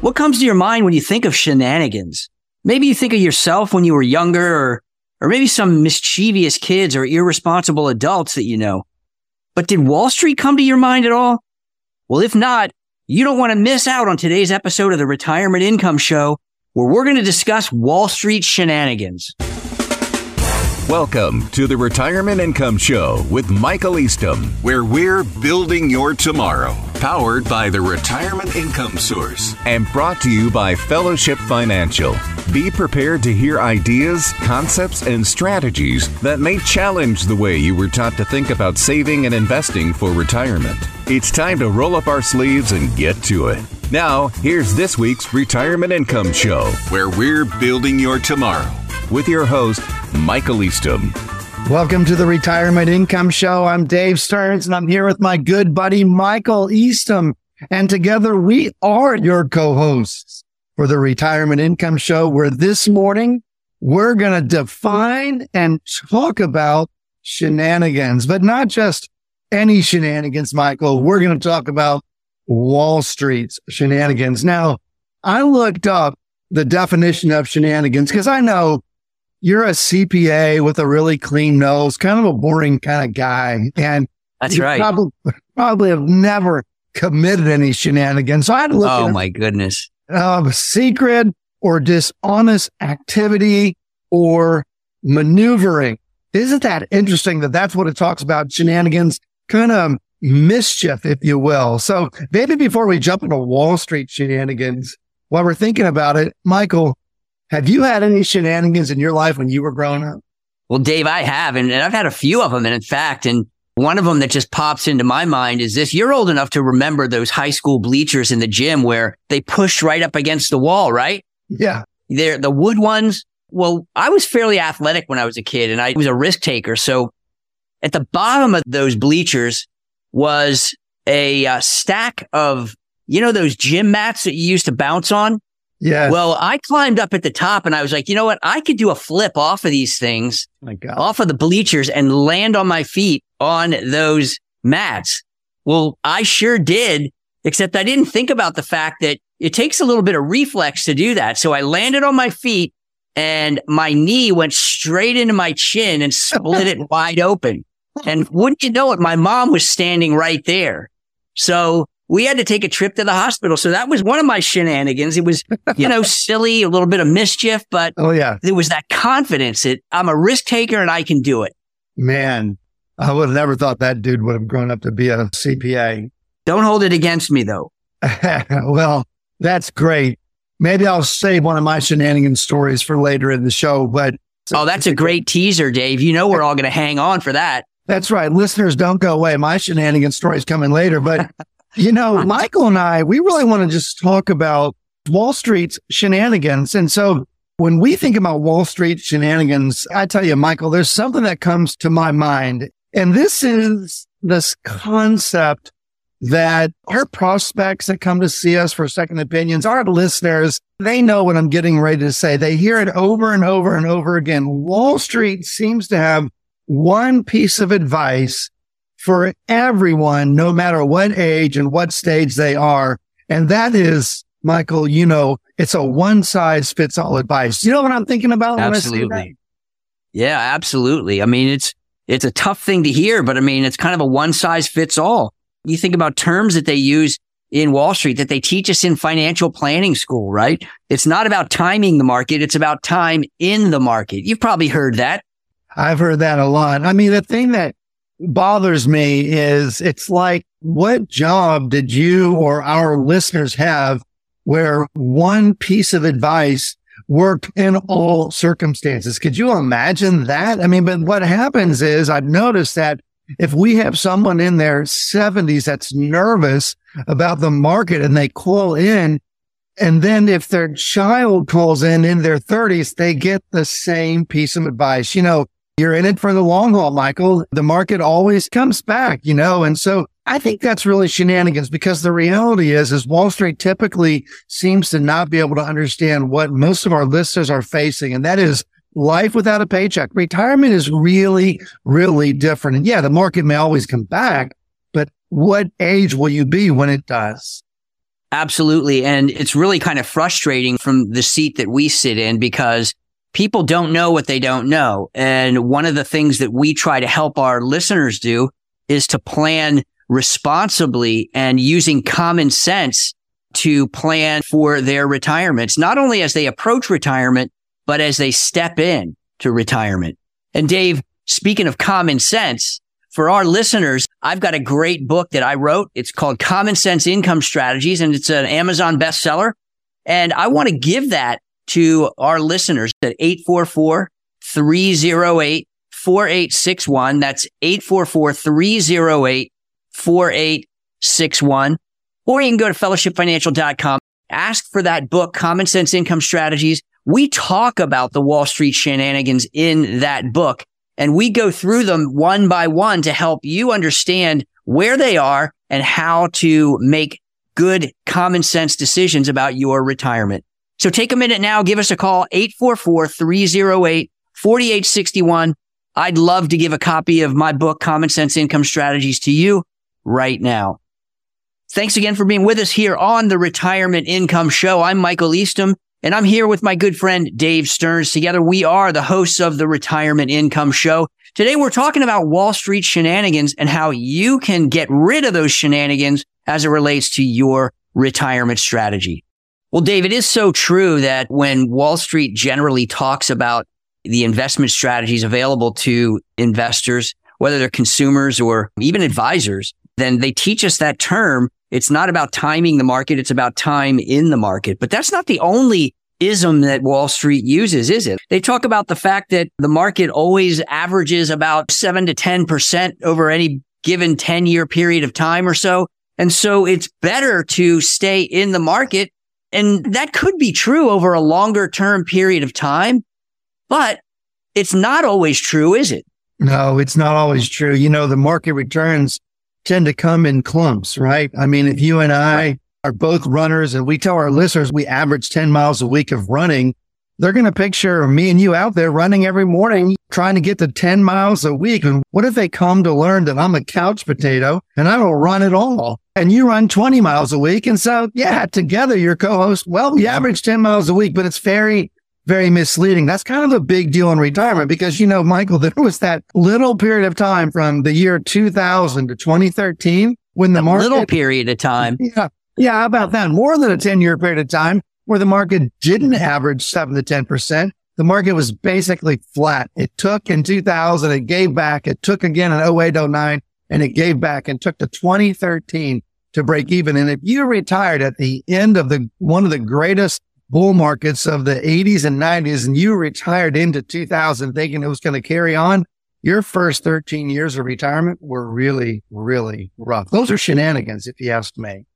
What comes to your mind when you think of shenanigans? Maybe you think of yourself when you were younger or, or maybe some mischievous kids or irresponsible adults that you know. But did Wall Street come to your mind at all? Well, if not, you don't want to miss out on today's episode of the Retirement Income Show, where we're going to discuss Wall Street shenanigans. Welcome to the Retirement Income Show with Michael Eastham, where we're building your tomorrow. Powered by the Retirement Income Source and brought to you by Fellowship Financial. Be prepared to hear ideas, concepts, and strategies that may challenge the way you were taught to think about saving and investing for retirement. It's time to roll up our sleeves and get to it. Now, here's this week's Retirement Income Show, where we're building your tomorrow with your host, Michael Eastham. Welcome to the Retirement Income Show. I'm Dave Stearns and I'm here with my good buddy, Michael Eastham. And together we are your co-hosts for the Retirement Income Show, where this morning we're going to define and talk about shenanigans, but not just any shenanigans, Michael. We're going to talk about Wall Street's shenanigans. Now, I looked up the definition of shenanigans because I know you're a CPA with a really clean nose, kind of a boring kind of guy. And that's right. Probably, probably have never committed any shenanigans. So I had to look Oh my goodness. Um, secret or dishonest activity or maneuvering. Isn't that interesting that that's what it talks about? Shenanigans, kind of mischief, if you will. So maybe before we jump into Wall Street shenanigans, while we're thinking about it, Michael, have you had any shenanigans in your life when you were growing up? Well, Dave, I have, and, and I've had a few of them. And in fact, and one of them that just pops into my mind is this. You're old enough to remember those high school bleachers in the gym where they pushed right up against the wall, right? Yeah. They're the wood ones. Well, I was fairly athletic when I was a kid and I was a risk taker. So at the bottom of those bleachers was a uh, stack of, you know, those gym mats that you used to bounce on. Yeah. Well, I climbed up at the top and I was like, you know what? I could do a flip off of these things, God. off of the bleachers and land on my feet on those mats. Well, I sure did, except I didn't think about the fact that it takes a little bit of reflex to do that. So I landed on my feet and my knee went straight into my chin and split it wide open. And wouldn't you know it, my mom was standing right there. So we had to take a trip to the hospital. So that was one of my shenanigans. It was, you know, silly, a little bit of mischief, but Oh, yeah. there was that confidence that I'm a risk taker and I can do it. Man, I would have never thought that dude would have grown up to be a CPA. Don't hold it against me though. well, that's great. Maybe I'll save one of my shenanigans stories for later in the show, but Oh, that's a great teaser, Dave. You know, we're all going to hang on for that. That's right. Listeners, don't go away. My shenanigans story is coming later. But, you know, Michael and I, we really want to just talk about Wall Street's shenanigans. And so when we think about Wall Street shenanigans, I tell you, Michael, there's something that comes to my mind. And this is this concept that our prospects that come to see us for second opinions, our listeners, they know what I'm getting ready to say. They hear it over and over and over again. Wall Street seems to have one piece of advice for everyone, no matter what age and what stage they are. And that is, Michael, you know, it's a one size fits all advice. You know what I'm thinking about? when I say that? Absolutely. Yeah, absolutely. I mean, it's, it's a tough thing to hear, but I mean, it's kind of a one size fits all. You think about terms that they use in Wall Street that they teach us in financial planning school, right? It's not about timing the market. It's about time in the market. You've probably heard that. I've heard that a lot. I mean, the thing that bothers me is it's like, what job did you or our listeners have where one piece of advice worked in all circumstances? Could you imagine that? I mean, but what happens is I've noticed that if we have someone in their seventies that's nervous about the market and they call in and then if their child calls in in their thirties, they get the same piece of advice. You know, you're in it for the long haul, Michael. The market always comes back, you know, and so I think that's really shenanigans because the reality is, is Wall Street typically seems to not be able to understand what most of our listeners are facing. And that is life without a paycheck. Retirement is really, really different. And yeah, the market may always come back, but what age will you be when it does? Absolutely. And it's really kind of frustrating from the seat that we sit in because people don't know what they don't know. And one of the things that we try to help our listeners do is to plan responsibly and using common sense to plan for their retirements, not only as they approach retirement, but as they step in to retirement. And Dave, speaking of common sense, for our listeners, I've got a great book that I wrote. It's called Common Sense Income Strategies and it's an Amazon bestseller. And I want to give that to our listeners at 844 308 4861. That's 844 308 4861. Or you can go to fellowshipfinancial.com, ask for that book, Common Sense Income Strategies. We talk about the Wall Street shenanigans in that book and we go through them one by one to help you understand where they are and how to make good common sense decisions about your retirement. So take a minute now, give us a call, 844-308-4861. I'd love to give a copy of my book, Common Sense Income Strategies to you right now. Thanks again for being with us here on the Retirement Income Show. I'm Michael Eastham. And I'm here with my good friend Dave Stearns. Together, we are the hosts of the Retirement Income Show. Today, we're talking about Wall Street shenanigans and how you can get rid of those shenanigans as it relates to your retirement strategy. Well, Dave, it is so true that when Wall Street generally talks about the investment strategies available to investors, whether they're consumers or even advisors, then they teach us that term it's not about timing the market. It's about time in the market. But that's not the only ism that Wall Street uses, is it? They talk about the fact that the market always averages about seven to 10% over any given 10 year period of time or so. And so it's better to stay in the market. And that could be true over a longer term period of time, but it's not always true, is it? No, it's not always true. You know, the market returns tend to come in clumps, right? I mean, if you and I are both runners and we tell our listeners we average 10 miles a week of running, they're going to picture me and you out there running every morning, trying to get to 10 miles a week. And what if they come to learn that I'm a couch potato and I don't run at all? And you run 20 miles a week. And so, yeah, together, your co-host, well, we average 10 miles a week, but it's very very misleading. That's kind of a big deal in retirement because, you know, Michael, there was that little period of time from the year 2000 to 2013 when the a market. Little period of time. Yeah. Yeah. How about that? More than a 10 year period of time where the market didn't average seven to 10%. The market was basically flat. It took in 2000, it gave back. It took again in 08, 09, and it gave back and took to 2013 to break even. And if you retired at the end of the one of the greatest bull markets of the 80s and 90s and you retired into 2000 thinking it was going to carry on, your first 13 years of retirement were really, really rough. Those are shenanigans, if you ask me.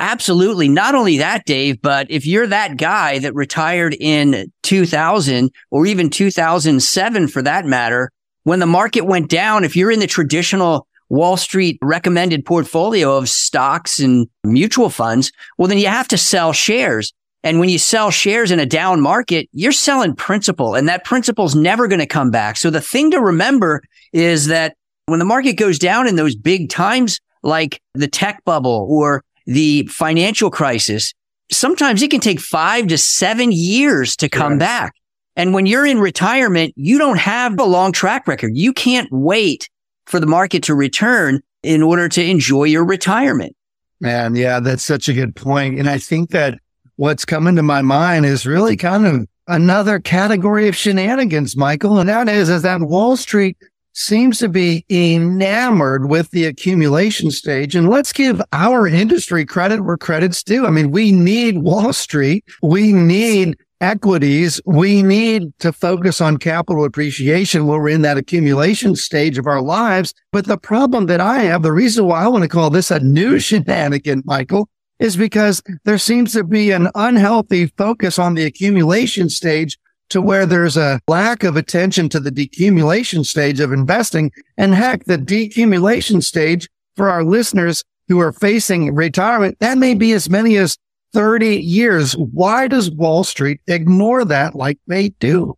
Absolutely. Not only that, Dave, but if you're that guy that retired in 2000 or even 2007 for that matter, when the market went down, if you're in the traditional Wall Street recommended portfolio of stocks and mutual funds, well, then you have to sell shares. And when you sell shares in a down market, you're selling principal and that principal is never going to come back. So the thing to remember is that when the market goes down in those big times, like the tech bubble or the financial crisis, sometimes it can take five to seven years to come yes. back. And when you're in retirement, you don't have a long track record. You can't wait for the market to return in order to enjoy your retirement. Man, yeah, that's such a good point. And I think that what's coming to my mind is really kind of another category of shenanigans, Michael. And that is, is that Wall Street seems to be enamored with the accumulation stage. And let's give our industry credit where credit's due. I mean, we need Wall Street. We need equities. We need to focus on capital appreciation when we're in that accumulation stage of our lives. But the problem that I have, the reason why I want to call this a new shenanigan, Michael, is because there seems to be an unhealthy focus on the accumulation stage to where there's a lack of attention to the decumulation stage of investing. And heck, the decumulation stage for our listeners who are facing retirement, that may be as many as 30 years. Why does Wall Street ignore that like they do?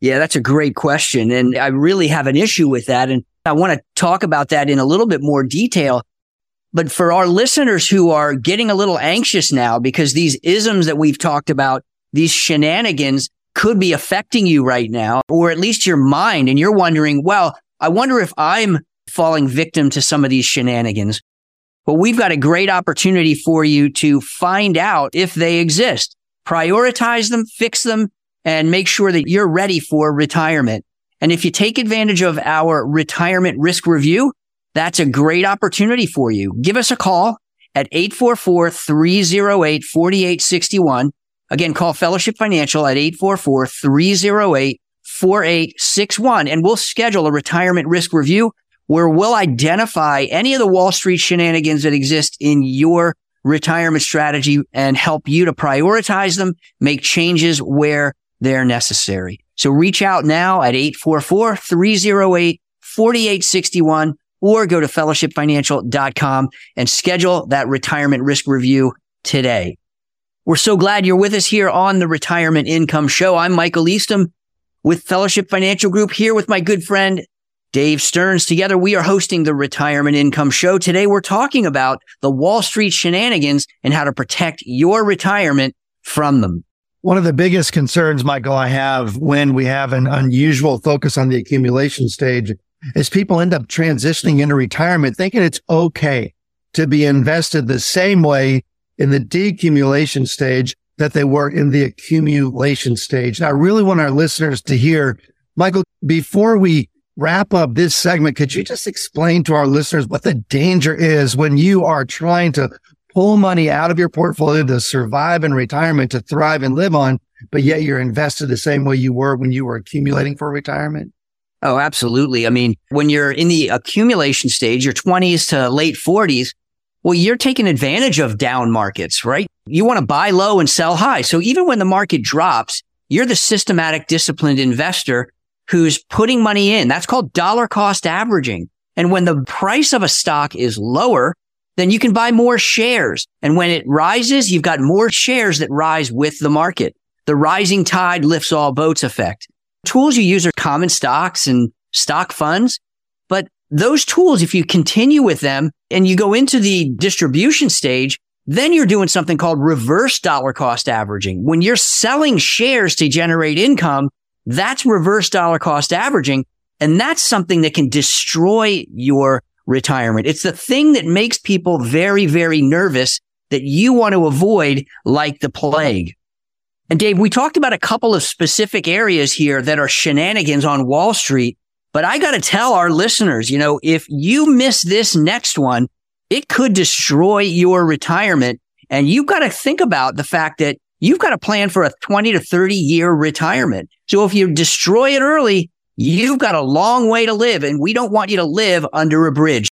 Yeah, that's a great question. And I really have an issue with that. And I want to talk about that in a little bit more detail. But for our listeners who are getting a little anxious now because these isms that we've talked about, these shenanigans could be affecting you right now, or at least your mind. And you're wondering, well, I wonder if I'm falling victim to some of these shenanigans. But we've got a great opportunity for you to find out if they exist, prioritize them, fix them, and make sure that you're ready for retirement. And if you take advantage of our retirement risk review, that's a great opportunity for you. Give us a call at 844-308-4861. Again, call Fellowship Financial at 844-308-4861 and we'll schedule a retirement risk review where we'll identify any of the Wall Street shenanigans that exist in your retirement strategy and help you to prioritize them, make changes where they're necessary. So reach out now at 844-308-4861 or go to fellowshipfinancial.com and schedule that retirement risk review today. We're so glad you're with us here on the Retirement Income Show. I'm Michael Eastham with Fellowship Financial Group here with my good friend Dave Stearns. Together, we are hosting the Retirement Income Show. Today, we're talking about the Wall Street shenanigans and how to protect your retirement from them. One of the biggest concerns, Michael, I have when we have an unusual focus on the accumulation stage is people end up transitioning into retirement thinking it's okay to be invested the same way in the decumulation stage that they were in the accumulation stage. And I really want our listeners to hear, Michael, before we wrap up this segment, could you just explain to our listeners what the danger is when you are trying to pull money out of your portfolio to survive in retirement, to thrive and live on, but yet you're invested the same way you were when you were accumulating for retirement? Oh, absolutely. I mean, when you're in the accumulation stage, your 20s to late 40s, well, you're taking advantage of down markets, right? You want to buy low and sell high. So even when the market drops, you're the systematic disciplined investor who's putting money in. That's called dollar cost averaging. And when the price of a stock is lower, then you can buy more shares. And when it rises, you've got more shares that rise with the market. The rising tide lifts all boats effect. Tools you use are common stocks and stock funds. Those tools, if you continue with them and you go into the distribution stage, then you're doing something called reverse dollar cost averaging. When you're selling shares to generate income, that's reverse dollar cost averaging. And that's something that can destroy your retirement. It's the thing that makes people very, very nervous that you want to avoid like the plague. And Dave, we talked about a couple of specific areas here that are shenanigans on Wall Street, but I got to tell our listeners, you know, if you miss this next one, it could destroy your retirement. And you've got to think about the fact that you've got to plan for a 20 to 30 year retirement. So if you destroy it early, you've got a long way to live and we don't want you to live under a bridge.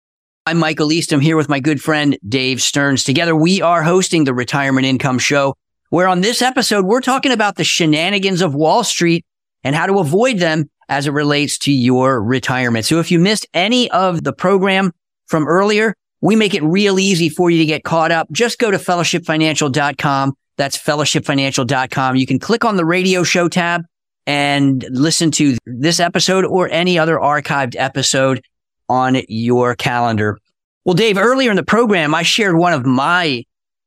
I'm Michael East. I'm here with my good friend Dave Stearns. Together, we are hosting the Retirement Income Show where on this episode, we're talking about the shenanigans of Wall Street and how to avoid them as it relates to your retirement. So if you missed any of the program from earlier, we make it real easy for you to get caught up. Just go to fellowshipfinancial.com. That's fellowshipfinancial.com. You can click on the radio show tab and listen to this episode or any other archived episode on your calendar. Well, Dave, earlier in the program, I shared one of my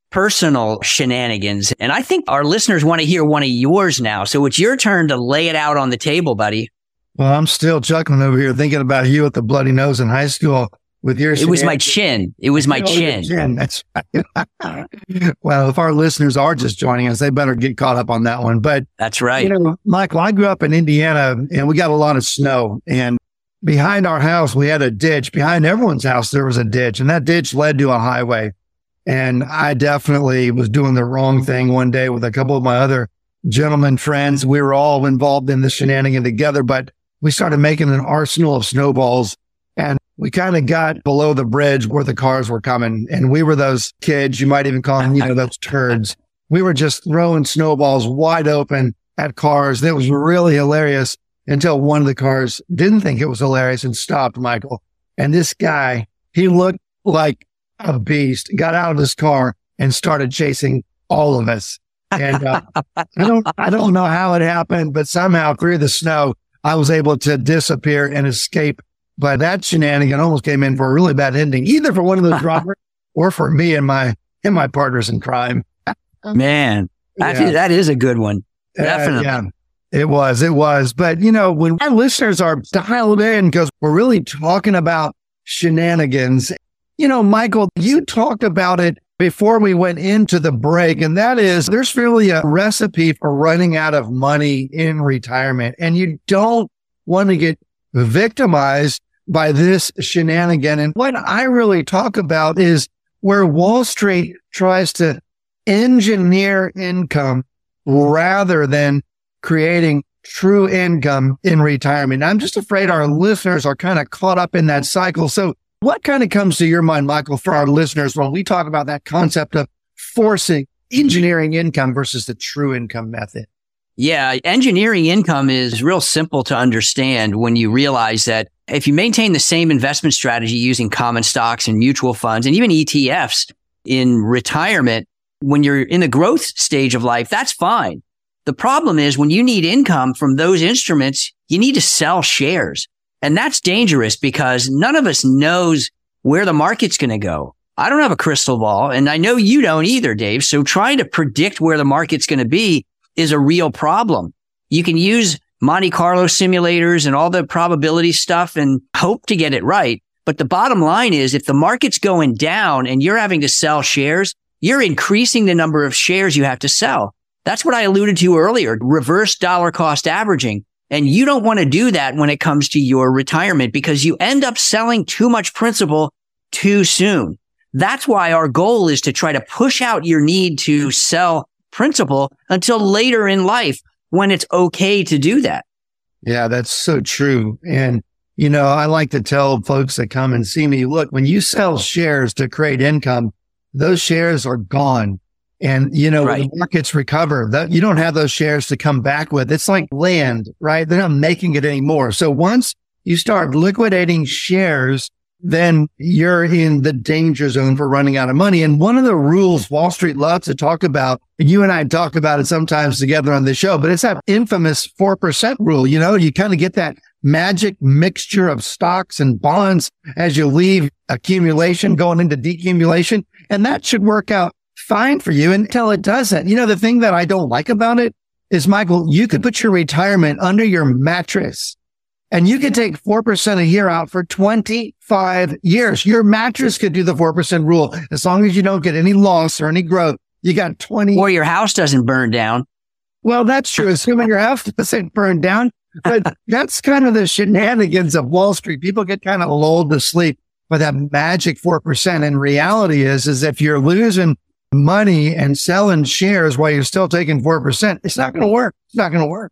personal shenanigans. And I think our listeners want to hear one of yours now. So it's your turn to lay it out on the table, buddy. Well, I'm still chuckling over here thinking about you with the bloody nose in high school with your. It was my chin. It was my oh, chin. chin. That's right. well, if our listeners are just joining us, they better get caught up on that one. But that's right. You know, Michael, I grew up in Indiana and we got a lot of snow and behind our house, we had a ditch. Behind everyone's house, there was a ditch and that ditch led to a highway. And I definitely was doing the wrong thing one day with a couple of my other gentlemen friends. We were all involved in the shenanigan together, but we started making an arsenal of snowballs and we kind of got below the bridge where the cars were coming. And we were those kids, you might even call them, you know, those turds. We were just throwing snowballs wide open at cars. It was really hilarious until one of the cars didn't think it was hilarious and stopped Michael. And this guy, he looked like a beast, got out of his car and started chasing all of us. And uh, I don't, I don't know how it happened, but somehow through the snow, I was able to disappear and escape. But that shenanigan almost came in for a really bad ending, either for one of those robbers or for me and my and my partners in crime. Man, actually, that is a good one. Uh, Definitely. yeah, it was. It was. But, you know, when our listeners are dialed in because we're really talking about shenanigans, you know, Michael, you talked about it before we went into the break, and that is there's really a recipe for running out of money in retirement. And you don't want to get victimized by this shenanigan. And what I really talk about is where Wall Street tries to engineer income rather than creating true income in retirement. I'm just afraid our listeners are kind of caught up in that cycle. So what kind of comes to your mind, Michael, for our listeners when we talk about that concept of forcing engineering income versus the true income method? Yeah, engineering income is real simple to understand when you realize that if you maintain the same investment strategy using common stocks and mutual funds and even ETFs in retirement, when you're in the growth stage of life, that's fine. The problem is when you need income from those instruments, you need to sell shares. And that's dangerous because none of us knows where the market's going to go. I don't have a crystal ball and I know you don't either, Dave. So trying to predict where the market's going to be is a real problem. You can use Monte Carlo simulators and all the probability stuff and hope to get it right. But the bottom line is if the market's going down and you're having to sell shares, you're increasing the number of shares you have to sell. That's what I alluded to earlier, reverse dollar cost averaging. And you don't want to do that when it comes to your retirement because you end up selling too much principal too soon. That's why our goal is to try to push out your need to sell principal until later in life when it's okay to do that. Yeah, that's so true. And, you know, I like to tell folks that come and see me, look, when you sell shares to create income, those shares are gone. And, you know, right. when the markets recover, that you don't have those shares to come back with. It's like land, right? They're not making it anymore. So once you start liquidating shares, then you're in the danger zone for running out of money. And one of the rules Wall Street loves to talk about, and you and I talk about it sometimes together on the show, but it's that infamous 4% rule. You know, you kind of get that magic mixture of stocks and bonds as you leave accumulation going into decumulation. And that should work out fine for you until it doesn't. You know, the thing that I don't like about it is, Michael, you could put your retirement under your mattress and you could take 4% a year out for 25 years. Your mattress could do the 4% rule as long as you don't get any loss or any growth. You got 20. Or your house doesn't burn down. Well, that's true. Assuming your house doesn't burn down. But that's kind of the shenanigans of Wall Street. People get kind of lulled to sleep by that magic 4%. And reality is, is if you're losing money and selling shares while you're still taking 4%, it's not going to work. It's not going to work.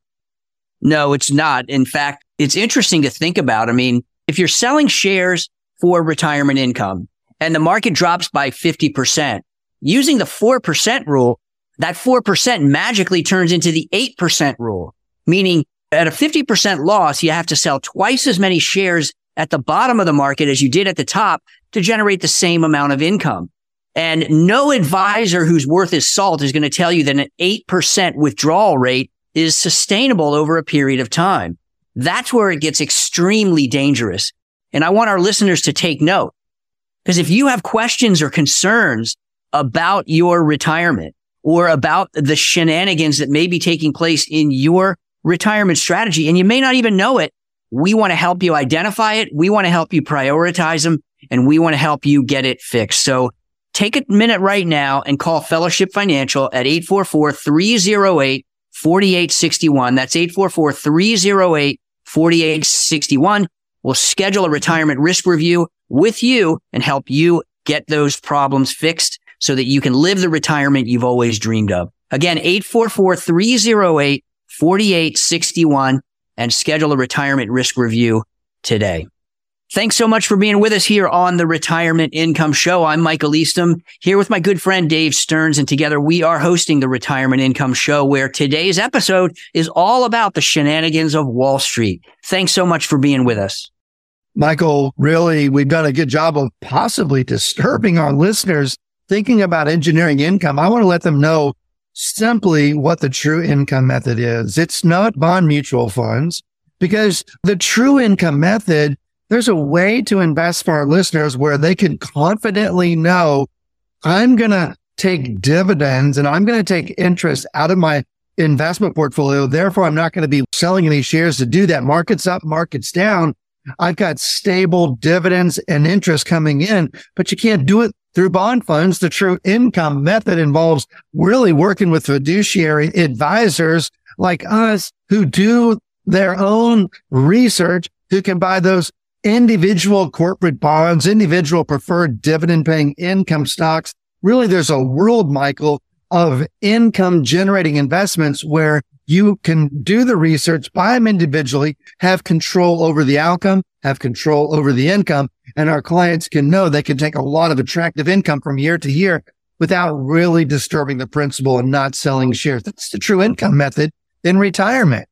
No, it's not. In fact, it's interesting to think about. I mean, if you're selling shares for retirement income and the market drops by 50%, using the 4% rule, that 4% magically turns into the 8% rule, meaning at a 50% loss, you have to sell twice as many shares at the bottom of the market as you did at the top to generate the same amount of income. And no advisor who's worth his salt is going to tell you that an 8% withdrawal rate is sustainable over a period of time. That's where it gets extremely dangerous. And I want our listeners to take note. Because if you have questions or concerns about your retirement or about the shenanigans that may be taking place in your retirement strategy, and you may not even know it, we want to help you identify it. We want to help you prioritize them and we want to help you get it fixed. So take a minute right now and call Fellowship Financial at 844 308 4861. That's 844 308 4861. We'll schedule a retirement risk review with you and help you get those problems fixed so that you can live the retirement you've always dreamed of. Again, 844 308 4861 and schedule a retirement risk review today. Thanks so much for being with us here on the Retirement Income Show. I'm Michael Eastham here with my good friend Dave Stearns, and together we are hosting the Retirement Income Show, where today's episode is all about the shenanigans of Wall Street. Thanks so much for being with us. Michael, really, we've done a good job of possibly disturbing our listeners thinking about engineering income. I want to let them know simply what the true income method is. It's not bond mutual funds because the true income method there's a way to invest for our listeners where they can confidently know I'm going to take dividends and I'm going to take interest out of my investment portfolio. Therefore, I'm not going to be selling any shares to do that. Markets up, markets down. I've got stable dividends and interest coming in, but you can't do it through bond funds. The true income method involves really working with fiduciary advisors like us who do their own research, who can buy those individual corporate bonds, individual preferred dividend paying income stocks. Really, there's a world, Michael, of income generating investments where you can do the research, buy them individually, have control over the outcome, have control over the income. And our clients can know they can take a lot of attractive income from year to year without really disturbing the principal and not selling shares. That's the true income method in retirement.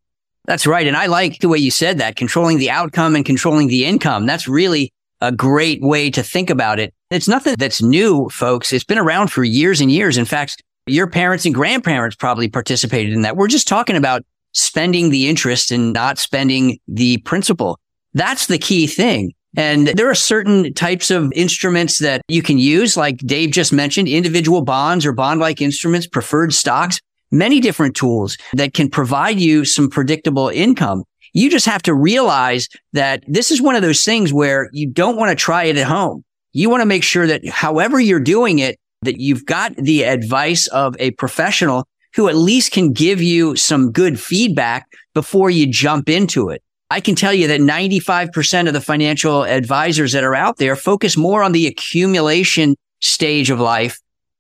That's right. And I like the way you said that controlling the outcome and controlling the income. That's really a great way to think about it. It's nothing that's new, folks. It's been around for years and years. In fact, your parents and grandparents probably participated in that. We're just talking about spending the interest and not spending the principal. That's the key thing. And there are certain types of instruments that you can use, like Dave just mentioned, individual bonds or bond like instruments, preferred stocks, many different tools that can provide you some predictable income. You just have to realize that this is one of those things where you don't want to try it at home. You want to make sure that however you're doing it, that you've got the advice of a professional who at least can give you some good feedback before you jump into it. I can tell you that 95% of the financial advisors that are out there focus more on the accumulation stage of life.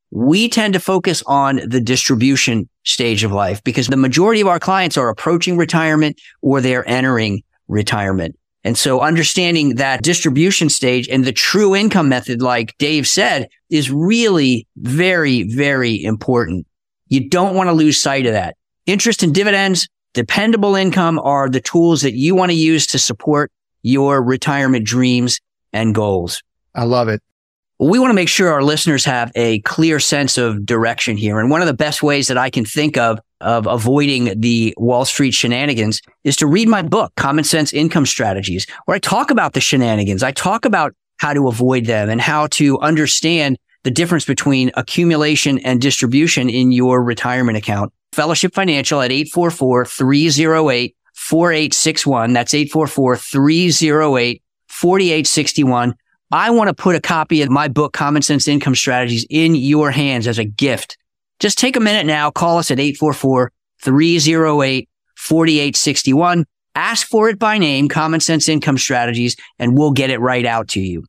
We tend to focus on the distribution stage of life because the majority of our clients are approaching retirement or they're entering retirement. And so understanding that distribution stage and the true income method, like Dave said, is really very, very important. You don't want to lose sight of that. Interest and dividends, dependable income are the tools that you want to use to support your retirement dreams and goals. I love it. We want to make sure our listeners have a clear sense of direction here. And one of the best ways that I can think of of avoiding the Wall Street shenanigans is to read my book, Common Sense Income Strategies, where I talk about the shenanigans. I talk about how to avoid them and how to understand the difference between accumulation and distribution in your retirement account. Fellowship Financial at 844-308-4861. That's 844-308-4861. I want to put a copy of my book, Common Sense Income Strategies, in your hands as a gift. Just take a minute now. Call us at 844-308-4861. Ask for it by name, Common Sense Income Strategies, and we'll get it right out to you.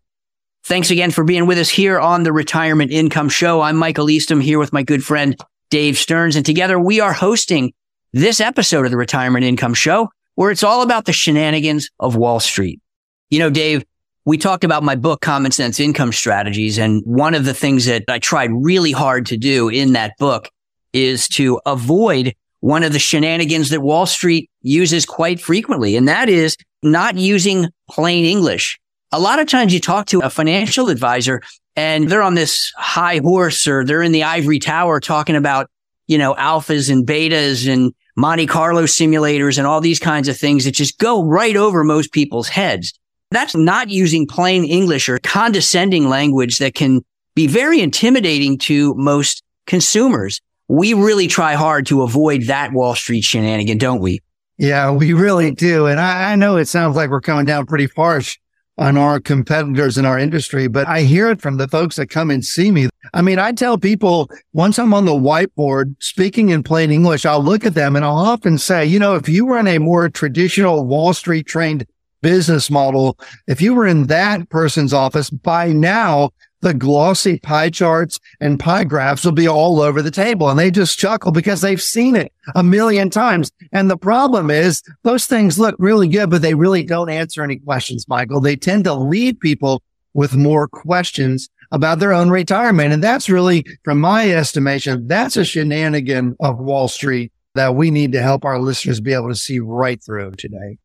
Thanks again for being with us here on the Retirement Income Show. I'm Michael Eastham here with my good friend Dave Stearns, and together we are hosting this episode of the Retirement Income Show, where it's all about the shenanigans of Wall Street. You know, Dave, we talked about my book, Common Sense Income Strategies. And one of the things that I tried really hard to do in that book is to avoid one of the shenanigans that Wall Street uses quite frequently. And that is not using plain English. A lot of times you talk to a financial advisor and they're on this high horse or they're in the ivory tower talking about, you know, alphas and betas and Monte Carlo simulators and all these kinds of things that just go right over most people's heads. That's not using plain English or condescending language that can be very intimidating to most consumers. We really try hard to avoid that Wall Street shenanigan, don't we? Yeah, we really do. And I, I know it sounds like we're coming down pretty harsh on our competitors in our industry, but I hear it from the folks that come and see me. I mean, I tell people once I'm on the whiteboard speaking in plain English, I'll look at them and I'll often say, you know, if you run a more traditional Wall Street trained business model. If you were in that person's office by now, the glossy pie charts and pie graphs will be all over the table. And they just chuckle because they've seen it a million times. And the problem is those things look really good, but they really don't answer any questions, Michael. They tend to leave people with more questions about their own retirement. And that's really, from my estimation, that's a shenanigan of Wall Street that we need to help our listeners be able to see right through today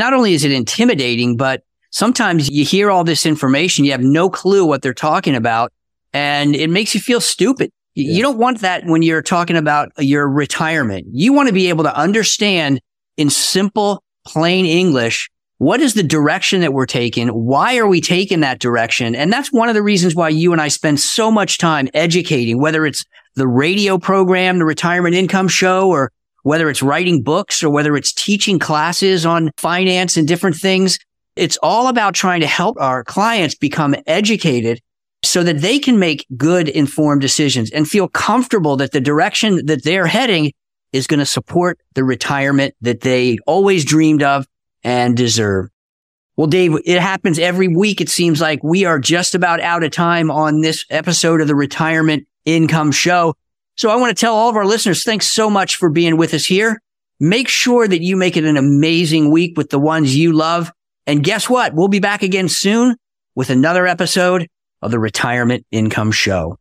not only is it intimidating, but sometimes you hear all this information, you have no clue what they're talking about, and it makes you feel stupid. Yeah. You don't want that when you're talking about your retirement. You want to be able to understand in simple, plain English what is the direction that we're taking? Why are we taking that direction? And that's one of the reasons why you and I spend so much time educating, whether it's the radio program, the retirement income show, or whether it's writing books or whether it's teaching classes on finance and different things. It's all about trying to help our clients become educated so that they can make good informed decisions and feel comfortable that the direction that they're heading is going to support the retirement that they always dreamed of and deserve. Well, Dave, it happens every week. It seems like we are just about out of time on this episode of the Retirement Income Show. So I want to tell all of our listeners, thanks so much for being with us here. Make sure that you make it an amazing week with the ones you love. And guess what? We'll be back again soon with another episode of the Retirement Income Show.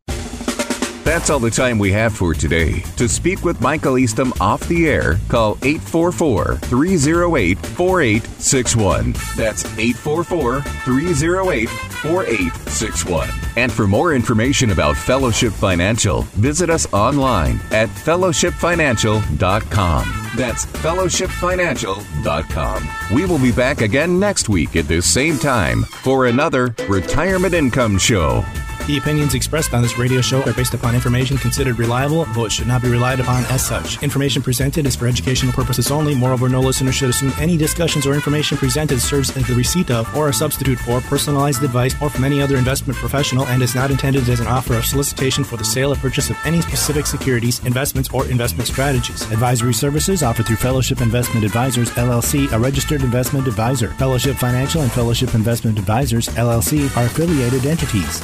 That's all the time we have for today. To speak with Michael Eastham off the air, call 844 308 4861. That's 844 308 4861. And for more information about Fellowship Financial, visit us online at fellowshipfinancial.com. That's fellowshipfinancial.com. We will be back again next week at this same time for another Retirement Income Show. The opinions expressed on this radio show are based upon information considered reliable, but should not be relied upon as such. Information presented is for educational purposes only. Moreover, no listener should assume any discussions or information presented serves as the receipt of or a substitute for personalized advice or from any other investment professional and is not intended as an offer of solicitation for the sale or purchase of any specific securities, investments, or investment strategies. Advisory services offered through Fellowship Investment Advisors, LLC, a registered investment advisor. Fellowship Financial and Fellowship Investment Advisors, LLC, are affiliated entities.